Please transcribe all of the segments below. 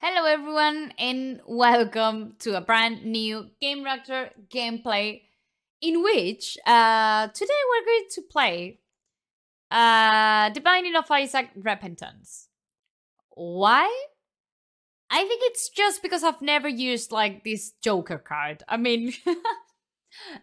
Hello everyone and welcome to a brand new Gamereactor gameplay in which uh, today we're going to play uh, The Binding of Isaac Repentance. Why? I think it's just because I've never used like this Joker card. I mean, uh,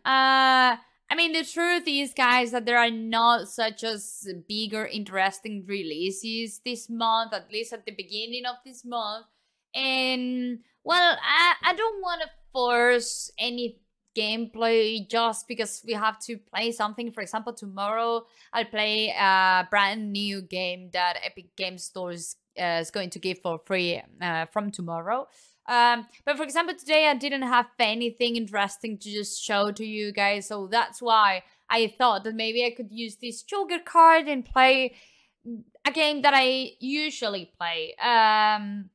I mean the truth is, guys, that there are not such as bigger, interesting releases this month. At least at the beginning of this month, and well, I I don't want to force any gameplay just because we have to play something. For example, tomorrow I'll play a brand new game that Epic Game Stores uh, is going to give for free uh, from tomorrow. Um, but for example, today I didn't have anything interesting to just show to you guys, so that's why I thought that maybe I could use this Joker card and play a game that I usually play. Um,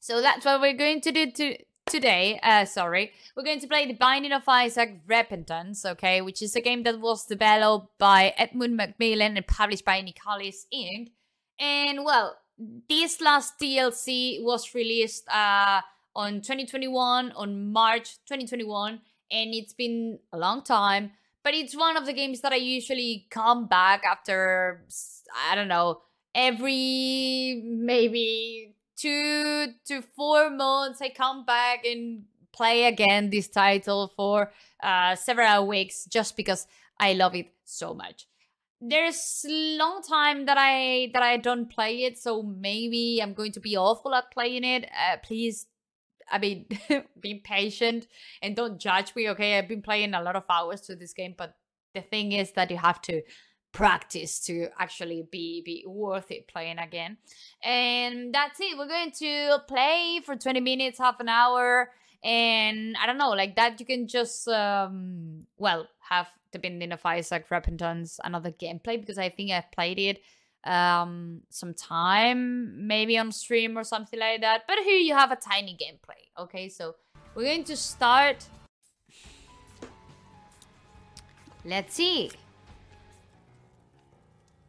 so that's what we're going to do to today. Uh, sorry, we're going to play The Binding of Isaac Repentance, okay, which is a game that was developed by Edmund McMillen and published by Nicalis Inc. And well, this last DLC was released uh, on 2021, on March 2021, and it's been a long time. But it's one of the games that I usually come back after, I don't know, every maybe two to four months. I come back and play again this title for uh, several weeks just because I love it so much there's a long time that I that I don't play it, so maybe I'm going to be awful at playing it. Uh, please, I mean, be patient and don't judge me. Okay, I've been playing a lot of hours to this game, but the thing is that you have to practice to actually be be worth it playing again. And that's it. We're going to play for 20 minutes, half an hour, and I don't know, like that. You can just um well have the Binding of Isaac Repentance another gameplay because I think I've played it um some time maybe on stream or something like that but here you have a tiny gameplay okay so we're going to start let's see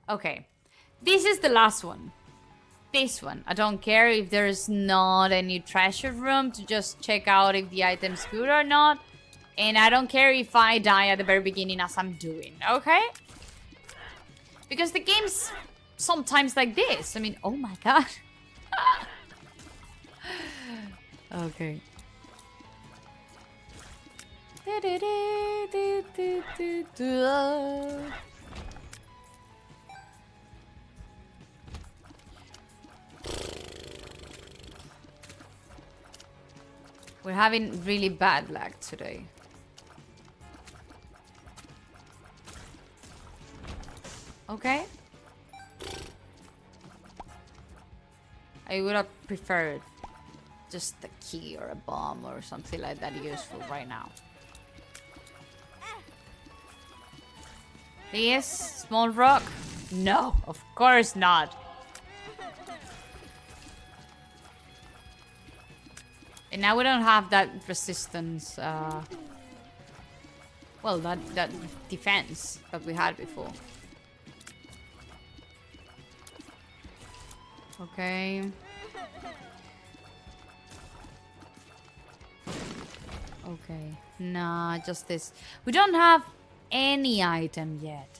okay this is the last one this one i don't care if there's not any treasure room to just check out if the item's good or not and I don't care if I die at the very beginning as I'm doing, okay? Because the game's sometimes like this. I mean, oh my god. okay. We're having really bad luck today. Okay. I would have preferred just a key or a bomb or something like that useful right now. This small rock? No, of course not. And now we don't have that resistance, uh, well, that, that defense that we had before. Okay. Okay. Nah, just this. We don't have any item yet.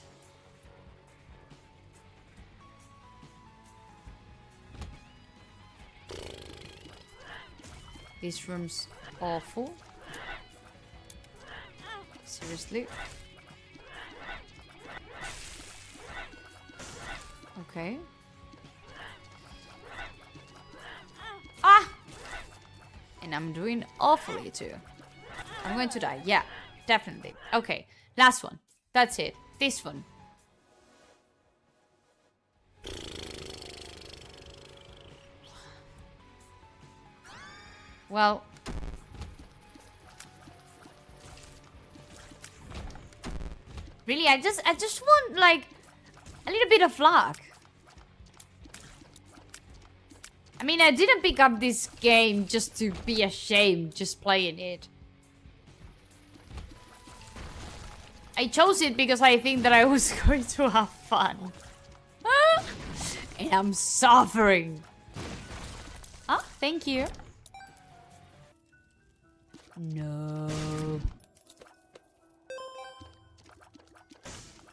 This room's awful. Seriously. Okay. Ah! And I'm doing awfully too. I'm going to die. Yeah, definitely. Okay, last one. That's it. This one. Well... Really, I just, I just want, like, a little bit of luck. I mean, I didn't pick up this game just to be ashamed just playing it. I chose it because I think that I was going to have fun. and I'm suffering. Huh? Thank you. No.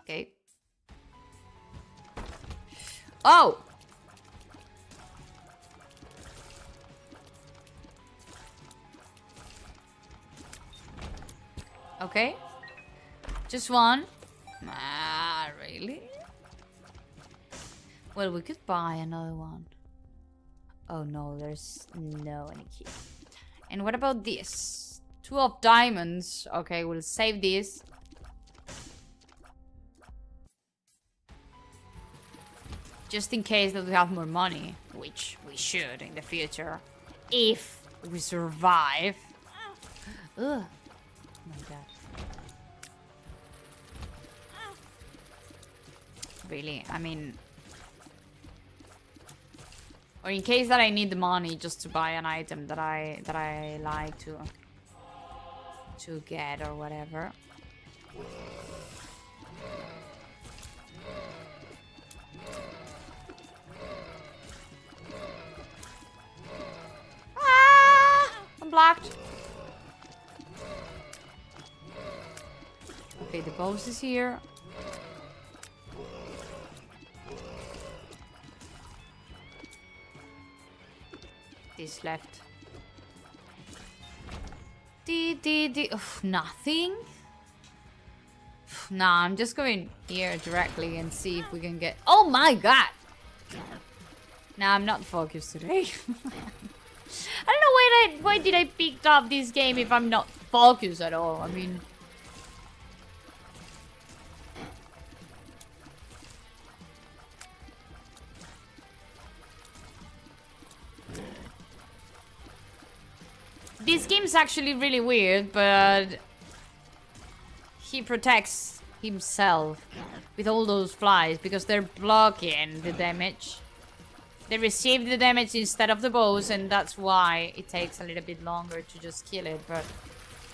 Okay. Oh! Okay. Just one. Ah, really? Well, we could buy another one. Oh no, there's no any key. And what about this? Two of diamonds. Okay, we'll save this. Just in case that we have more money, which we should in the future. If we survive. Ugh. Oh my god. Really, I mean... Or in case that I need the money just to buy an item that I that I like to to get or whatever. Ah! I'm blocked. Okay, the boss is here. This left. D D D. Oof, nothing. Nah, I'm just going here directly and see if we can get. Oh my god! Nah, I'm not focused today. I don't know why I why did I pick up this game if I'm not focused at all. I mean. This game's actually really weird, but he protects himself with all those flies because they're blocking the damage. They receive the damage instead of the bows, and that's why it takes a little bit longer to just kill it. But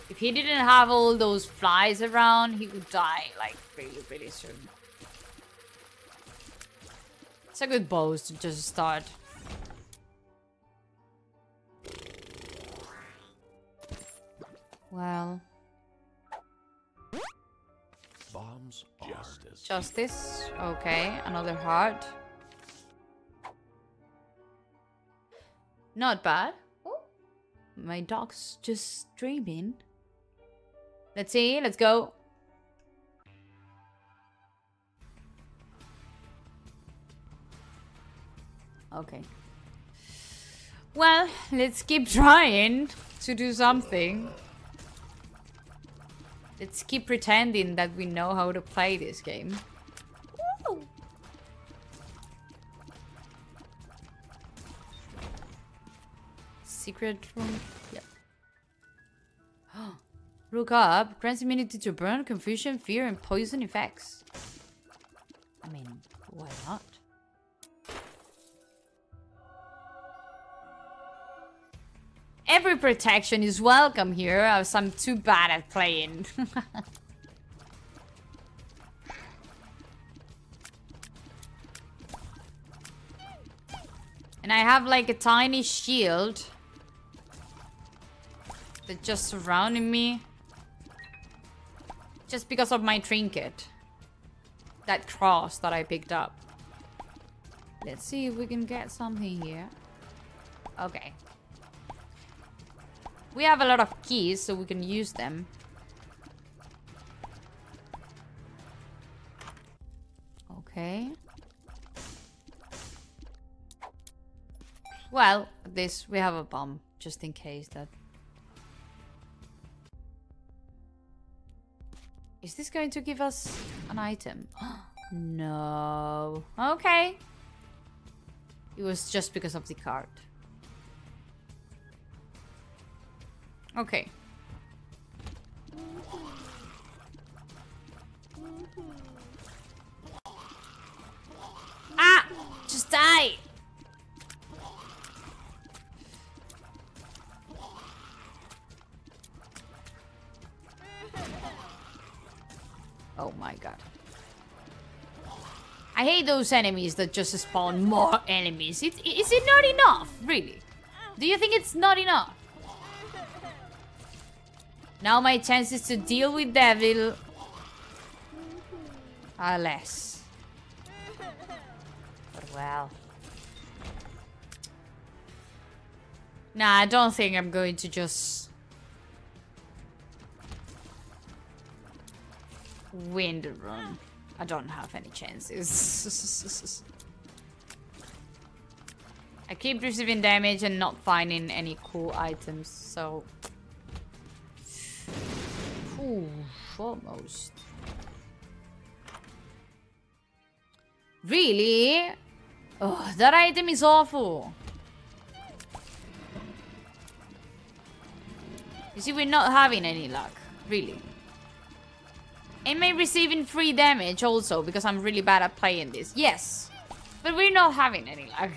if he didn't have all those flies around, he would die like really, really soon. It's a good bows to just start. Justice. justice. Okay, another heart. Not bad. My dog's just dreaming. Let's see. Let's go. Okay. Well, let's keep trying to do something. Let's keep pretending that we know how to play this game. Secret room. Yep. Look up. Grants immunity to burn, confusion, fear, and poison effects. I mean, why not? Every protection is welcome here, as I'm too bad at playing. and I have like a tiny shield that just surrounded me. Just because of my trinket. That cross that I picked up. Let's see if we can get something here. Okay. We have a lot of keys, so we can use them. Okay. Well, this we have a bomb, just in case that... Is this going to give us an item? no. Okay. It was just because of the card. Okay. Ah! Just die! Oh my god. I hate those enemies that just spawn more enemies. It, is it not enough? Really? Do you think it's not enough? Now my chances to deal with devil less. But well. Nah, I don't think I'm going to just win the run. I don't have any chances. I keep receiving damage and not finding any cool items, so... Ooh, almost. Really? Oh, that item is awful. You see, we're not having any luck. Really. Am I receiving free damage also because I'm really bad at playing this? Yes. But we're not having any luck.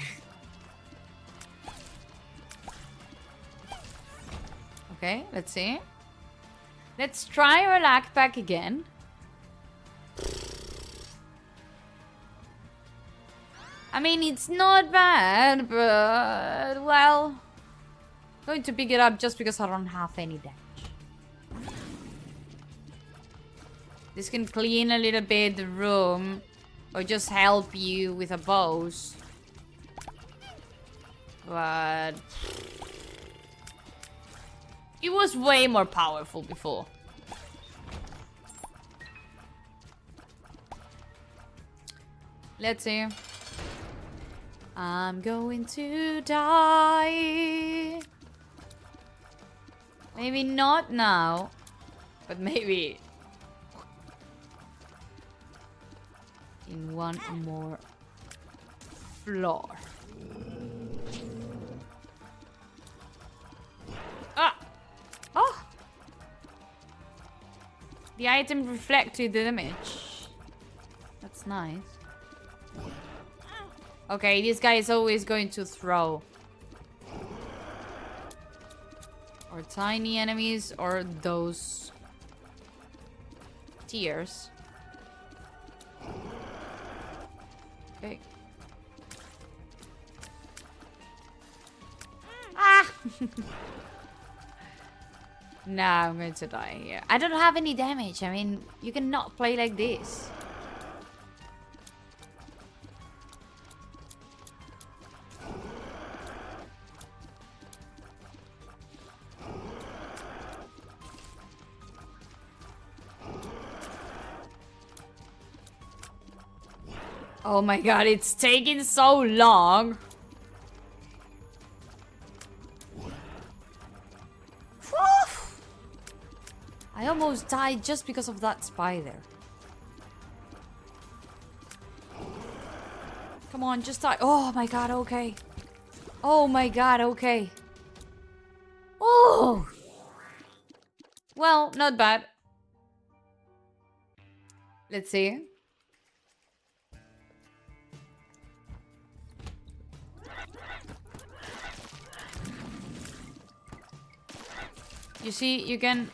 okay, let's see. Let's try our luck back again. I mean, it's not bad, but, well... Going to pick it up just because I don't have any damage. This can clean a little bit the room. Or just help you with a boss. But... It was way more powerful before. Let's see. I'm going to die. Maybe not now, but maybe in one more floor. Ah! Oh! The item reflected the damage. That's nice. Okay, this guy is always going to throw. Or tiny enemies or those tears. Okay. Ah! nah, I'm going to die here. I don't have any damage. I mean, you cannot play like this. Oh my god, it's taking so long. I almost died just because of that spider. Come on, just die. Oh my god, okay. Oh my god, okay. Oh! Well, not bad. Let's see. You see, you can...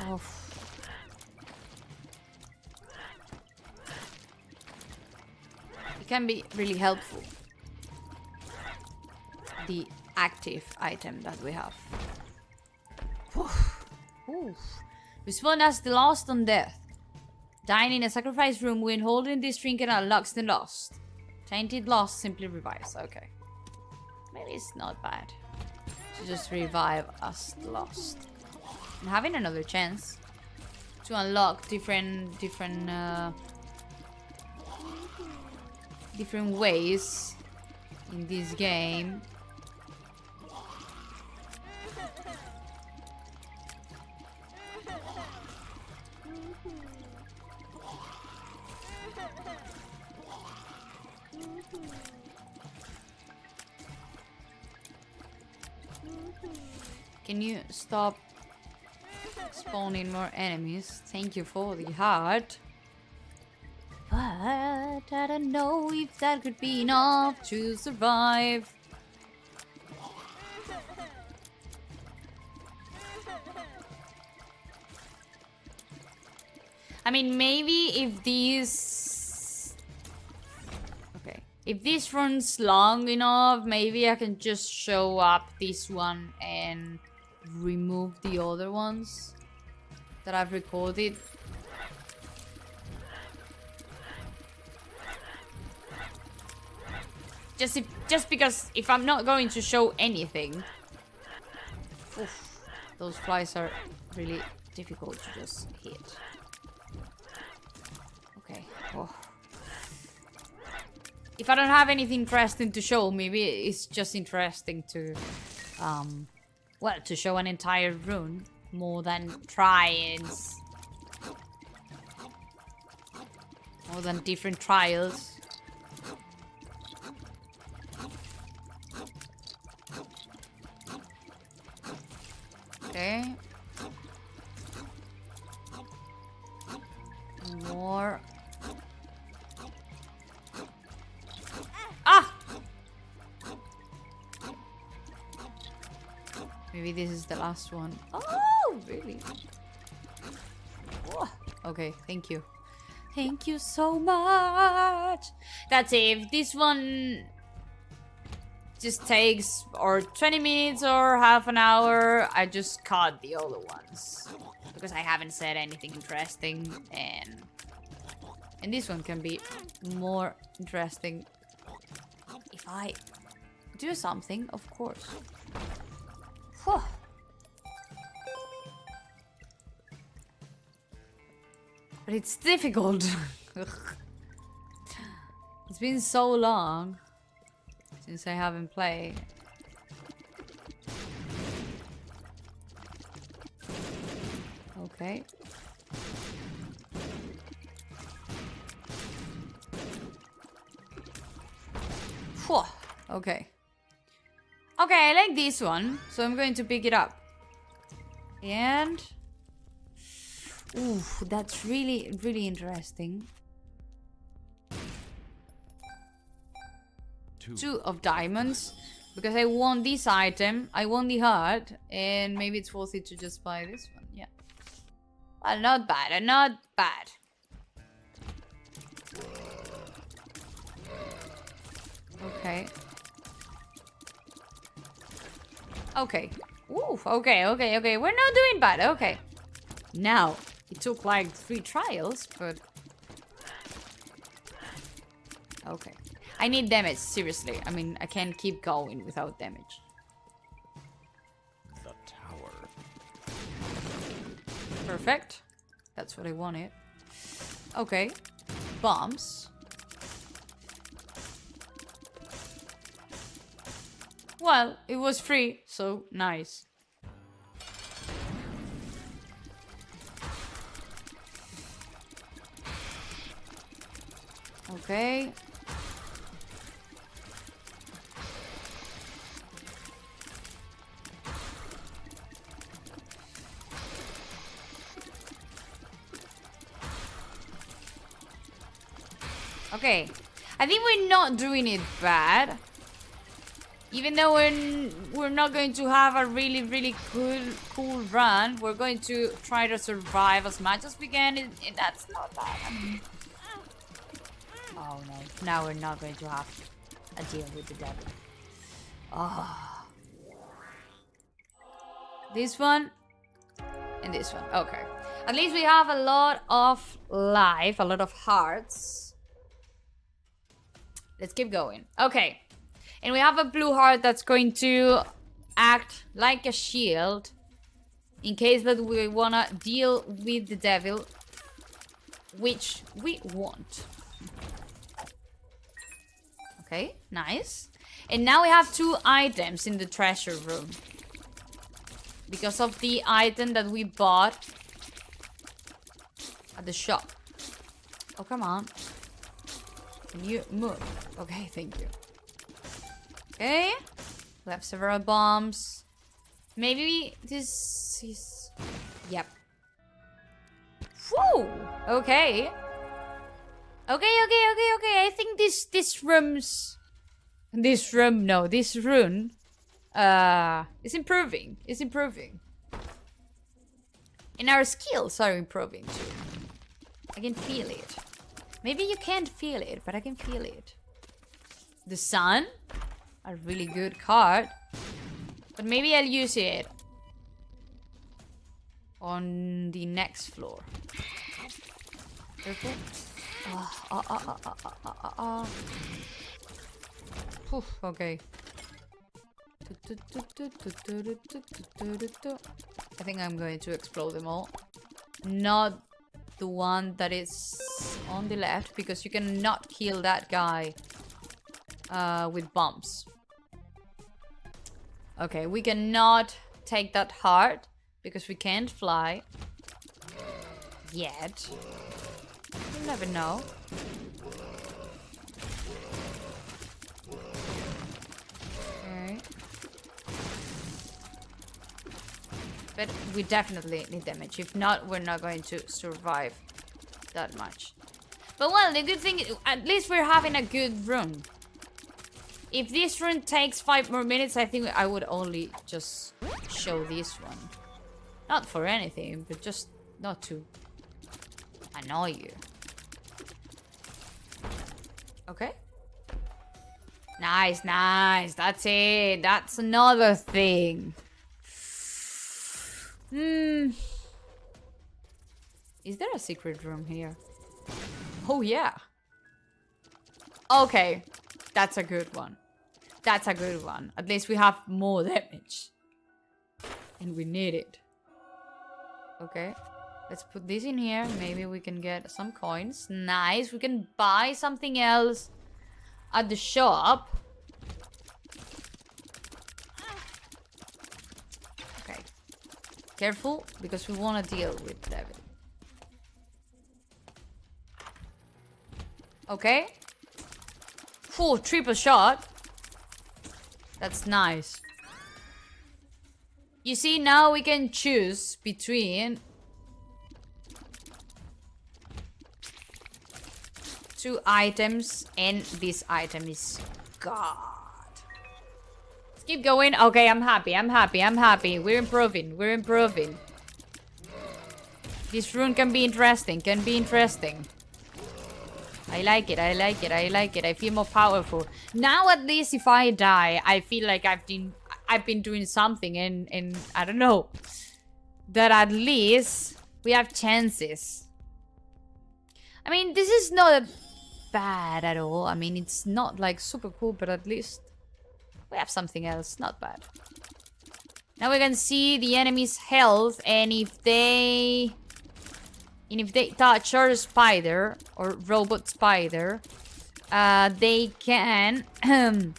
Oh. It can be really helpful. The active item that we have. Oof. Respawn as the lost on death. Dying in a sacrifice room when holding this trinket unlocks the lost. Tainted lost simply revives. Okay. Maybe it's not bad to just revive us lost. I'm having another chance to unlock different different uh, different ways in this game. Can you stop spawning more enemies? Thank you for the heart. But I don't know if that could be enough to survive. I mean, maybe if these... Okay. If this runs long enough, maybe I can just show up this one and remove the other ones that I've recorded. Just if, just because if I'm not going to show anything, oof, those flies are really difficult to just hit. Okay. Oh. If I don't have anything interesting to show, maybe it's just interesting to, um, well, to show an entire rune more than trials. more than different trials. Is the last one. Oh, really? Oh, okay, thank you. Thank you so much. That's it. If this one just takes or 20 minutes or half an hour, I just cut the other ones. Because I haven't said anything interesting and and this one can be more interesting if I do something, of course. Whew. But it's difficult. it's been so long since I haven't played. Okay. Okay. Okay, I like this one, so I'm going to pick it up. And... Ooh, that's really, really interesting. Two. Two of diamonds. Because I want this item, I want the heart, and maybe it's worth it to just buy this one, yeah. Well, not bad, uh, not bad. Okay. Okay. Ooh, okay, okay, okay. We're not doing bad. Okay. Now, it took like three trials, but... Okay. I need damage, seriously. I mean, I can't keep going without damage. The tower. Perfect. That's what I wanted. Okay. Bombs. Well, it was free, so nice. Okay. Okay. I think we're not doing it bad. Even though we're, we're not going to have a really, really cool, cool run, we're going to try to survive as much as we can. And, and that's not bad. I mean, oh no. Now we're not going to have a deal with the devil. Oh. This one and this one. Okay. At least we have a lot of life, a lot of hearts. Let's keep going. Okay. And we have a blue heart that's going to act like a shield in case that we wanna deal with the devil, which we want. Okay, nice. And now we have two items in the treasure room. Because of the item that we bought at the shop. Oh, come on. Can you move? Okay, thank you. Okay. We have several bombs. Maybe this is... Yep. Whoa! Okay. Okay, okay, okay, okay. I think this this room's this room no, this rune uh is improving. Is improving. And our skills are improving too. I can feel it. Maybe you can't feel it, but I can feel it. The sun? A really good card. But maybe I'll use it on the next floor. Careful. Ah, ah, ah, ah, ah, ah, ah. Poof, okay. I think I'm going to explode them all. Not the one that is on the left, because you cannot kill that guy uh, with bombs. Okay, we cannot take that heart, because we can't fly. Yet. Never know. Okay. But we definitely need damage. If not, we're not going to survive that much. But well, the good thing is, at least we're having a good run. If this run takes five more minutes, I think I would only just show this one. Not for anything, but just not to annoy you. Okay. Nice, nice. That's it. That's another thing. Hmm. Is there a secret room here? Oh, yeah. Okay. That's a good one. That's a good one. At least we have more damage. And we need it. Okay. Let's put this in here. Maybe we can get some coins. Nice. We can buy something else at the shop. Okay. Careful, because we want to deal with David. Okay. Full triple shot. That's nice. You see, now we can choose between two items and this item is God. Let's keep going. Okay, I'm happy. I'm happy. I'm happy. We're improving. We're improving. This rune can be interesting. Can be interesting. I like it. I like it. I like it. I feel more powerful. Now at least if I die, I feel like I've been I've been doing something and and I don't know. That at least we have chances. I mean, this is not bad at all. I mean, it's not like super cool, but at least we have something else. Not bad. Now we can see the enemy's health and if they... And if they touch our spider, or robot spider, uh, they can...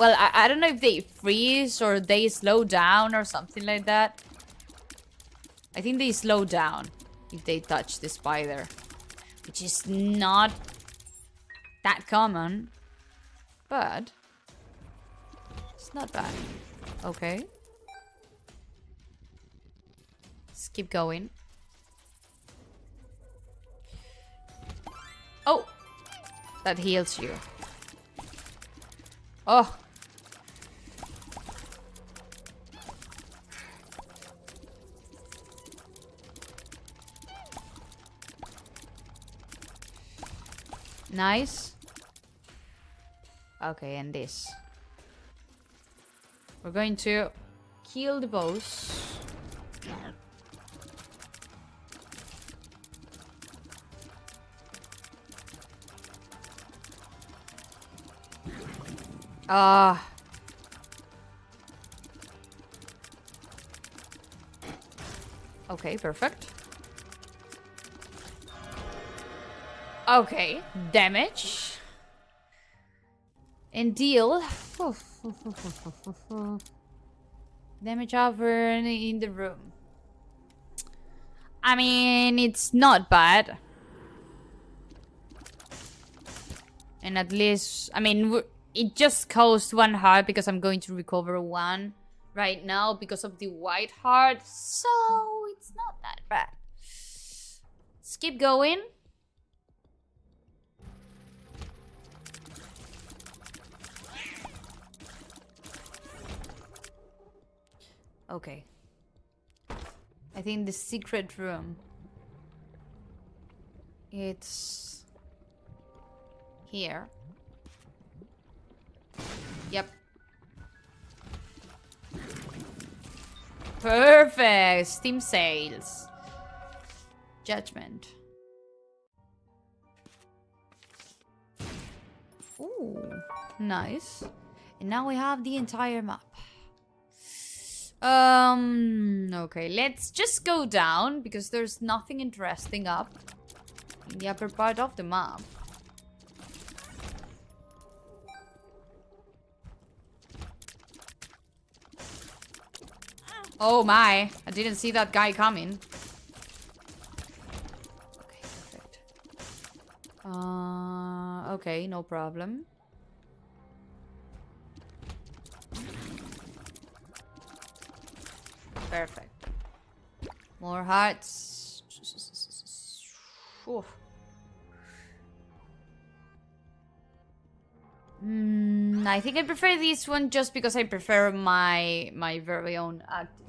well, I, I don't know if they freeze or they slow down or something like that. I think they slow down if they touch the spider. Which is not that common. But it's not bad. Okay. Let's keep going. Oh! That heals you. Oh! Nice. Okay, and this. We're going to kill the boss. Ah. Okay, perfect. Okay, damage. And deal. damage over in the room. I mean, it's not bad. And at least, I mean, it just costs one heart because I'm going to recover one right now because of the white heart. So, it's not that bad. Let's keep going. Okay. I think the secret room. It's here. Yep. Perfect. Steam sales. Judgment. Ooh, nice. And now we have the entire map. Um, okay, let's just go down because there's nothing interesting up in the upper part of the map. Oh my, I didn't see that guy coming. Okay, perfect. Uh, okay, no problem. Oof. Mm, I think I prefer this one just because I prefer my my very own active.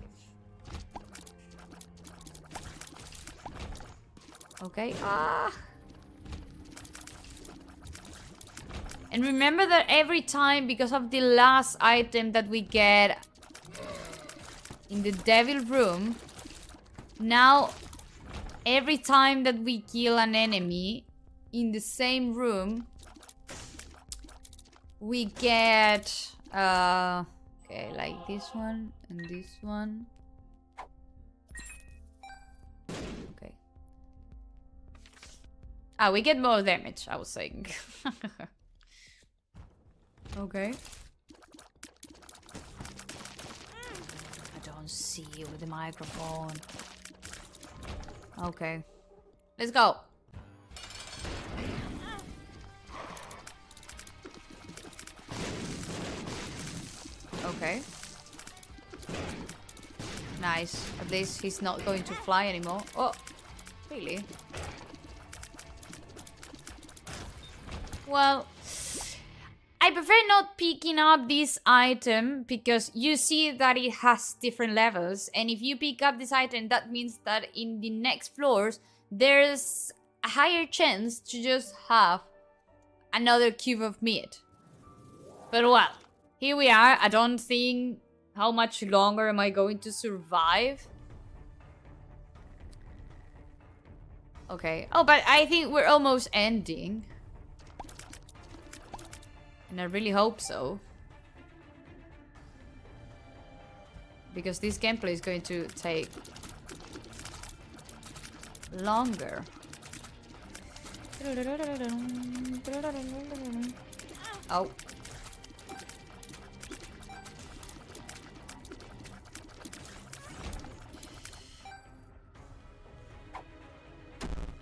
Okay. Ah. And remember that every time, because of the last item that we get in the devil room, now every time that we kill an enemy in the same room, we get, uh, okay, like this one and this one. Okay. Ah, we get more damage, I was saying. okay. I don't see you with the microphone. Okay. Let's go. Okay. Nice. At least he's not going to fly anymore. Oh, really? Well, I prefer not picking up this item because you see that it has different levels. And if you pick up this item, that means that in the next floors, there's a higher chance to just have another cube of meat. But well, here we are. I don't think how much longer am I going to survive. Okay. Oh, but I think we're almost ending. And I really hope so. Because this gameplay is going to take longer. Oh.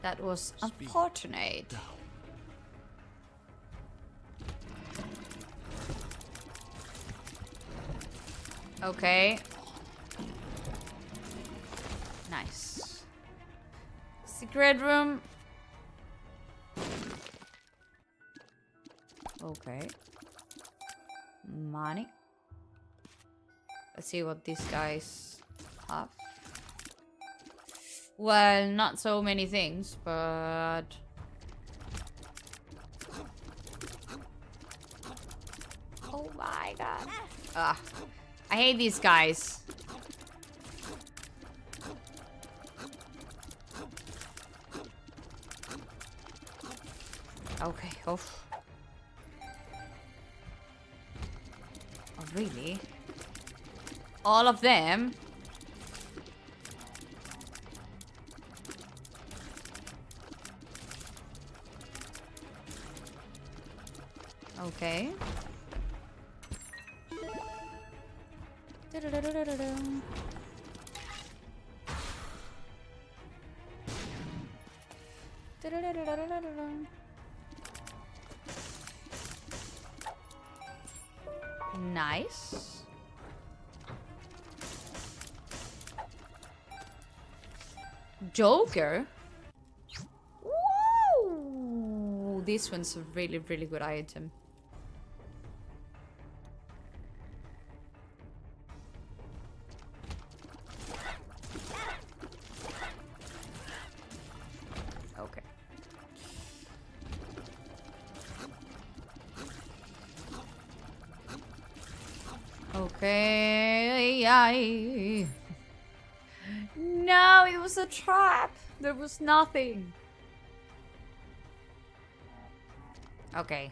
That was unfortunate. Okay. Nice. Secret room. Okay. Money. Let's see what these guys have. Well, not so many things, but... Oh my god. Ah. I hate these guys. Okay, oh. Oh, really? All of them? Okay. Nice. Joker? Woo! This one's a really, really good item. Okay. I... No, it was a trap. There was nothing. Okay.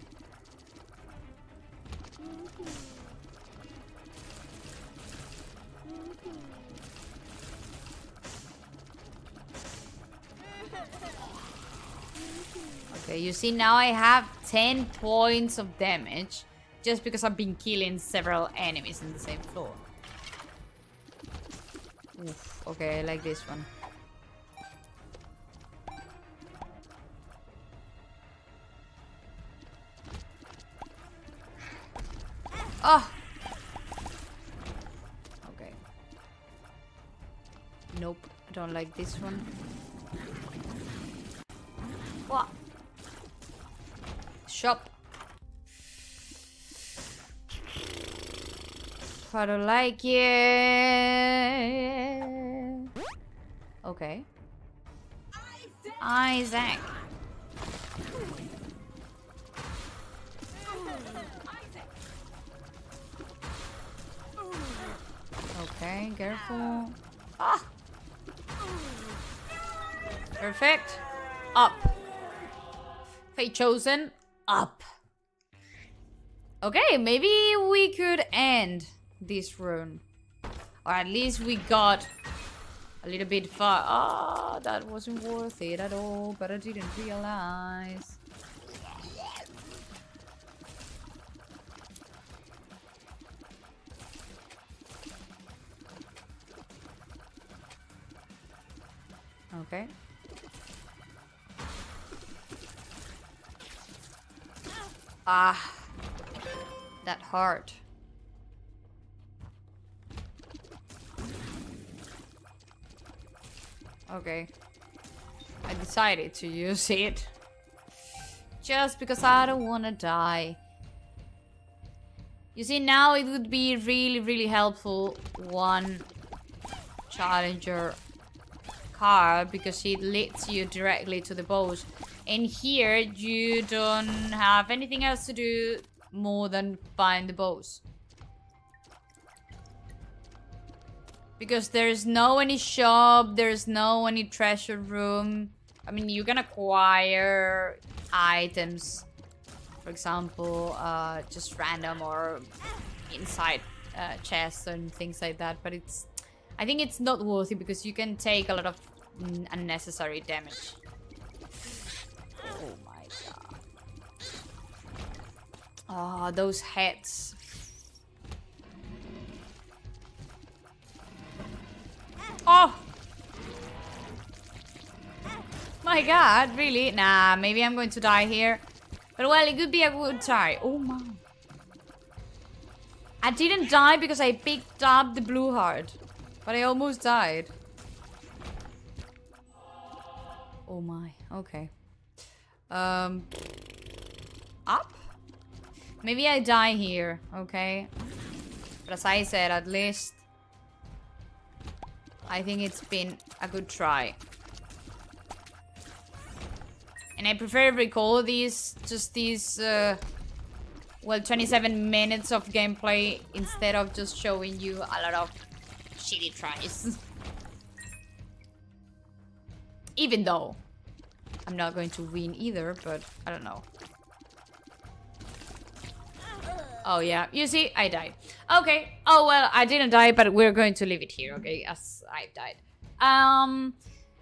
Okay, you see now I have 10 points of damage just because I've been killing several enemies in the same floor. Oof, okay, I like this one. Oh! Okay. Nope, I don't like this one. What? Shop. I don't like it. Okay. Isaac. Okay, careful. Ah! Perfect. Up. Fate chosen. Up. Okay, maybe we could end this run. Or at least we got a little bit far. Ah, that wasn't worth it at all, but I didn't realize. Okay. Ah, that heart. Okay. I decided to use it. Just because I don't want to die. You see, now it would be really, really helpful one challenger card because it leads you directly to the boss. And here, you don't have anything else to do more than find the boss. Because there's no any shop, there's no any treasure room. I mean, you can acquire items, for example, uh, just random or inside uh, chests and things like that. But it's, I think it's not worth it because you can take a lot of unnecessary damage. Oh my god. Oh, those heads. Oh! My god, really? Nah, maybe I'm going to die here. But well, it could be a good try. Oh my. I didn't die because I picked up the blue heart. But I almost died. Oh my, okay. Um, up? Maybe I die here, okay? But as I said, at least I think it's been a good try. And I prefer to recall these, just these, uh, well, 27 minutes of gameplay instead of just showing you a lot of shitty tries. Even though I'm not going to win either, but I don't know. Oh, yeah. You see, I died. Okay. Oh, well, I didn't die, but we're going to leave it here, okay? As I died. Um,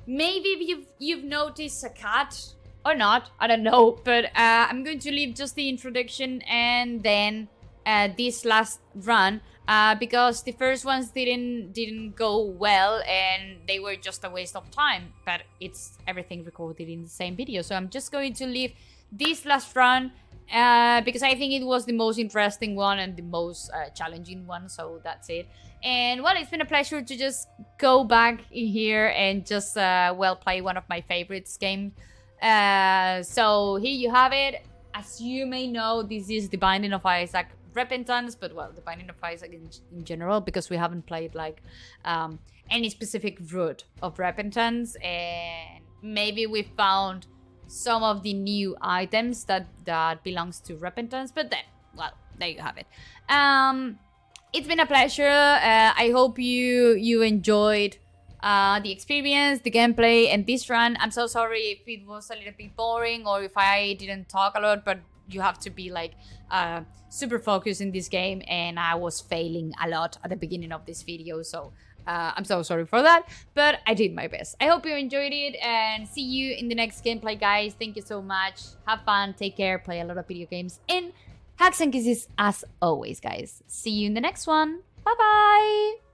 maybe you've, you've noticed a cat or not. I don't know. But uh, I'm going to leave just the introduction and then uh, this last run uh, because the first ones didn't didn't go well and they were just a waste of time. But it's everything recorded in the same video, so I'm just going to leave this last run uh, because I think it was the most interesting one and the most uh, challenging one. So that's it. And well, it's been a pleasure to just go back in here and just uh, well play one of my favorites game. Uh, so here you have it. As you may know, this is the Binding of Isaac repentance but well the binding of isaac in, in general because we haven't played like um, any specific route of repentance and maybe we found some of the new items that that belongs to repentance but then well there you have it um it's been a pleasure. Uh, I hope you you enjoyed uh, the experience, the gameplay, and this run. I'm so sorry if it was a little bit boring or if I didn't talk a lot, but you have to be like uh, super focused in this game, and I was failing a lot at the beginning of this video, so. Uh, I'm so sorry for that, but I did my best. I hope you enjoyed it and see you in the next gameplay, guys. Thank you so much. Have fun, take care, play a lot of video games, and hugs and kisses as always, guys. See you in the next one. Bye bye.